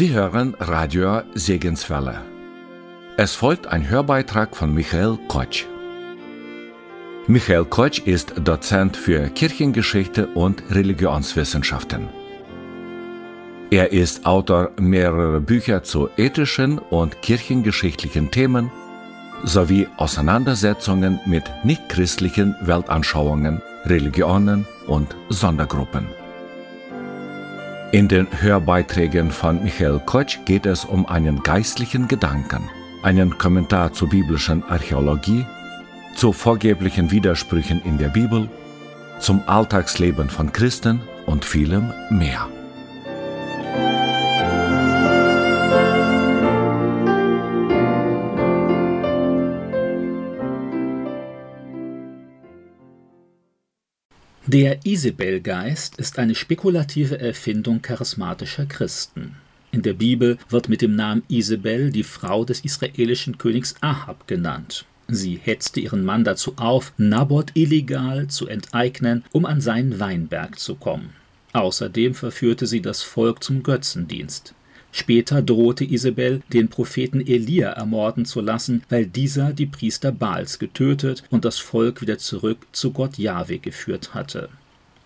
Sie hören Radio Segenswelle. Es folgt ein Hörbeitrag von Michael Kotsch. Michael Kotsch ist Dozent für Kirchengeschichte und Religionswissenschaften. Er ist Autor mehrerer Bücher zu ethischen und kirchengeschichtlichen Themen sowie Auseinandersetzungen mit nichtchristlichen Weltanschauungen, Religionen und Sondergruppen. In den Hörbeiträgen von Michael Kotsch geht es um einen geistlichen Gedanken, einen Kommentar zur biblischen Archäologie, zu vorgeblichen Widersprüchen in der Bibel, zum Alltagsleben von Christen und vielem mehr. Der Isabelgeist ist eine spekulative Erfindung charismatischer Christen. In der Bibel wird mit dem Namen Isabel die Frau des israelischen Königs Ahab genannt. Sie hetzte ihren Mann dazu auf, Naboth illegal zu enteignen, um an seinen Weinberg zu kommen. Außerdem verführte sie das Volk zum Götzendienst. Später drohte Isabel, den Propheten Elia ermorden zu lassen, weil dieser die Priester Baals getötet und das Volk wieder zurück zu Gott Jahwe geführt hatte.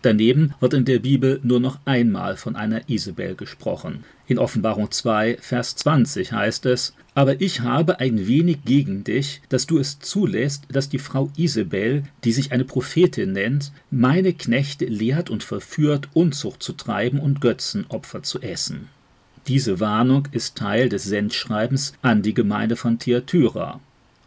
Daneben wird in der Bibel nur noch einmal von einer Isabel gesprochen. In Offenbarung 2, Vers 20 heißt es: Aber ich habe ein wenig gegen dich, dass du es zulässt, dass die Frau Isabel, die sich eine Prophetin nennt, meine Knechte lehrt und verführt, Unzucht zu treiben und Götzenopfer zu essen. Diese Warnung ist Teil des Sendschreibens an die Gemeinde von Thyatira.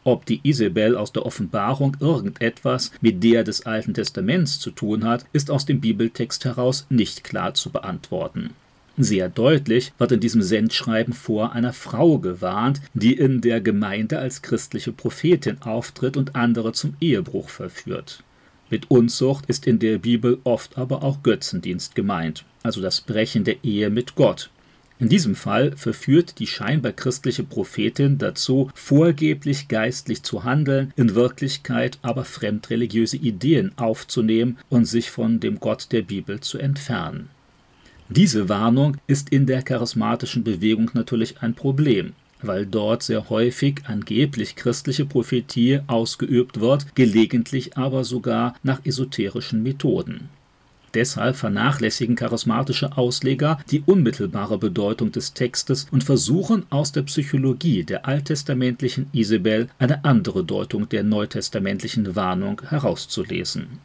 Ob die Isabel aus der Offenbarung irgendetwas mit der des Alten Testaments zu tun hat, ist aus dem Bibeltext heraus nicht klar zu beantworten. Sehr deutlich wird in diesem Sendschreiben vor einer Frau gewarnt, die in der Gemeinde als christliche Prophetin auftritt und andere zum Ehebruch verführt. Mit Unzucht ist in der Bibel oft aber auch Götzendienst gemeint, also das Brechen der Ehe mit Gott, in diesem Fall verführt die scheinbar christliche Prophetin dazu, vorgeblich geistlich zu handeln, in Wirklichkeit aber fremdreligiöse Ideen aufzunehmen und sich von dem Gott der Bibel zu entfernen. Diese Warnung ist in der charismatischen Bewegung natürlich ein Problem, weil dort sehr häufig angeblich christliche Prophetie ausgeübt wird, gelegentlich aber sogar nach esoterischen Methoden. Deshalb vernachlässigen charismatische Ausleger die unmittelbare Bedeutung des Textes und versuchen aus der Psychologie der alttestamentlichen Isabel eine andere Deutung der neutestamentlichen Warnung herauszulesen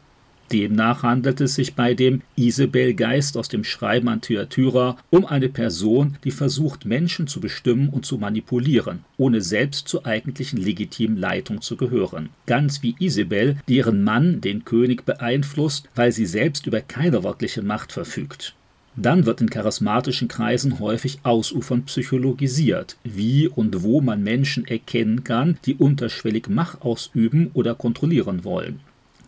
Demnach handelt es sich bei dem Isabel-Geist aus dem Schreiben an Thyatira um eine Person, die versucht, Menschen zu bestimmen und zu manipulieren, ohne selbst zur eigentlichen legitimen Leitung zu gehören. Ganz wie Isabel, die ihren Mann, den König, beeinflusst, weil sie selbst über keine wirkliche Macht verfügt. Dann wird in charismatischen Kreisen häufig ausufernd psychologisiert, wie und wo man Menschen erkennen kann, die unterschwellig Macht ausüben oder kontrollieren wollen.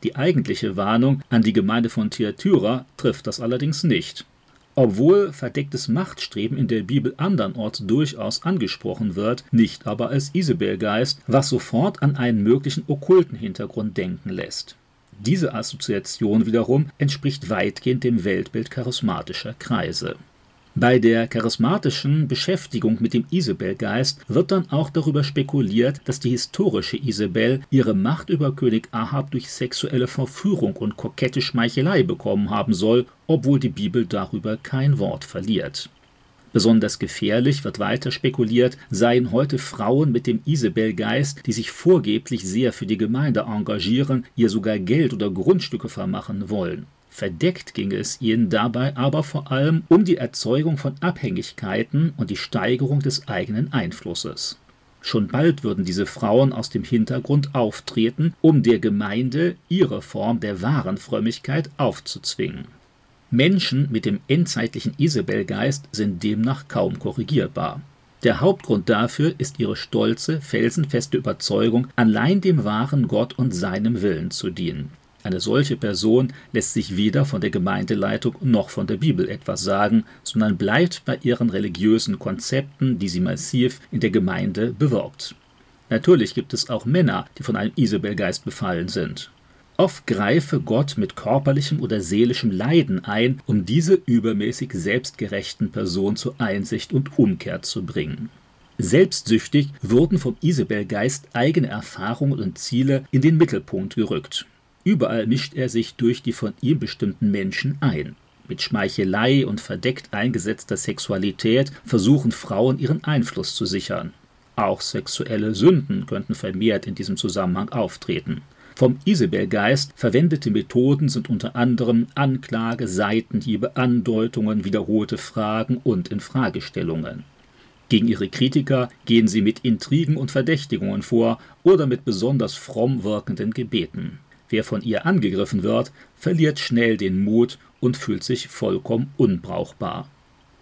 Die eigentliche Warnung an die Gemeinde von Thyatira trifft das allerdings nicht. Obwohl verdecktes Machtstreben in der Bibel andernorts durchaus angesprochen wird, nicht aber als Isabelgeist, was sofort an einen möglichen okkulten Hintergrund denken lässt. Diese Assoziation wiederum entspricht weitgehend dem Weltbild charismatischer Kreise. Bei der charismatischen Beschäftigung mit dem Isabelgeist wird dann auch darüber spekuliert, dass die historische Isabel ihre Macht über König Ahab durch sexuelle Verführung und kokette Schmeichelei bekommen haben soll, obwohl die Bibel darüber kein Wort verliert. Besonders gefährlich wird weiter spekuliert, seien heute Frauen mit dem Isabelgeist, die sich vorgeblich sehr für die Gemeinde engagieren, ihr sogar Geld oder Grundstücke vermachen wollen. Verdeckt ging es ihnen dabei aber vor allem um die Erzeugung von Abhängigkeiten und die Steigerung des eigenen Einflusses. Schon bald würden diese Frauen aus dem Hintergrund auftreten, um der Gemeinde ihre Form der wahren Frömmigkeit aufzuzwingen. Menschen mit dem endzeitlichen Isabelgeist sind demnach kaum korrigierbar. Der Hauptgrund dafür ist ihre stolze, felsenfeste Überzeugung, allein dem wahren Gott und seinem Willen zu dienen. Eine solche Person lässt sich weder von der Gemeindeleitung noch von der Bibel etwas sagen, sondern bleibt bei ihren religiösen Konzepten, die sie massiv in der Gemeinde bewirbt. Natürlich gibt es auch Männer, die von einem Isabelgeist befallen sind. Oft greife Gott mit körperlichem oder seelischem Leiden ein, um diese übermäßig selbstgerechten Person zur Einsicht und Umkehr zu bringen. Selbstsüchtig wurden vom Isabelgeist eigene Erfahrungen und Ziele in den Mittelpunkt gerückt. Überall mischt er sich durch die von ihm bestimmten Menschen ein. Mit Schmeichelei und verdeckt eingesetzter Sexualität versuchen Frauen ihren Einfluss zu sichern. Auch sexuelle Sünden könnten vermehrt in diesem Zusammenhang auftreten. Vom Isabelgeist verwendete Methoden sind unter anderem Anklage, Seitenhiebe, Andeutungen, wiederholte Fragen und Infragestellungen. Gegen ihre Kritiker gehen sie mit Intrigen und Verdächtigungen vor oder mit besonders fromm wirkenden Gebeten. Wer von ihr angegriffen wird, verliert schnell den Mut und fühlt sich vollkommen unbrauchbar.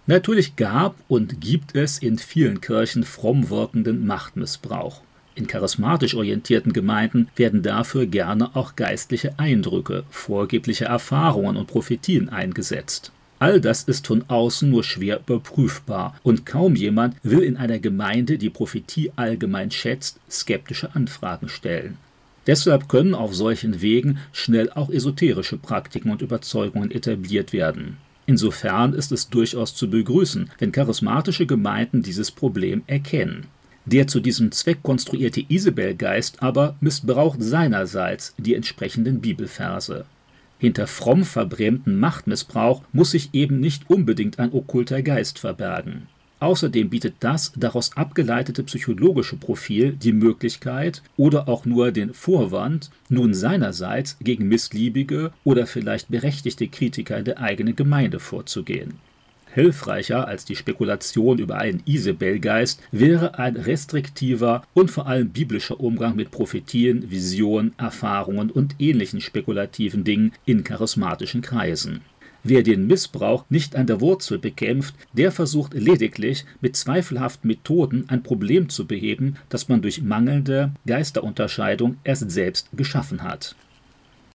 Natürlich gab und gibt es in vielen Kirchen fromm wirkenden Machtmissbrauch. In charismatisch orientierten Gemeinden werden dafür gerne auch geistliche Eindrücke, vorgebliche Erfahrungen und Prophetien eingesetzt. All das ist von außen nur schwer überprüfbar und kaum jemand will in einer Gemeinde, die Prophetie allgemein schätzt, skeptische Anfragen stellen. Deshalb können auf solchen Wegen schnell auch esoterische Praktiken und Überzeugungen etabliert werden. Insofern ist es durchaus zu begrüßen, wenn charismatische Gemeinden dieses Problem erkennen. Der zu diesem Zweck konstruierte Isabelgeist aber missbraucht seinerseits die entsprechenden Bibelverse. Hinter fromm verbrämten Machtmissbrauch muss sich eben nicht unbedingt ein okkulter Geist verbergen. Außerdem bietet das daraus abgeleitete psychologische Profil die Möglichkeit oder auch nur den Vorwand, nun seinerseits gegen missliebige oder vielleicht berechtigte Kritiker der eigenen Gemeinde vorzugehen. Hilfreicher als die Spekulation über einen Isabelgeist wäre ein restriktiver und vor allem biblischer Umgang mit Prophetien, Visionen, Erfahrungen und ähnlichen spekulativen Dingen in charismatischen Kreisen. Wer den Missbrauch nicht an der Wurzel bekämpft, der versucht lediglich mit zweifelhaften Methoden ein Problem zu beheben, das man durch mangelnde Geisterunterscheidung erst selbst geschaffen hat.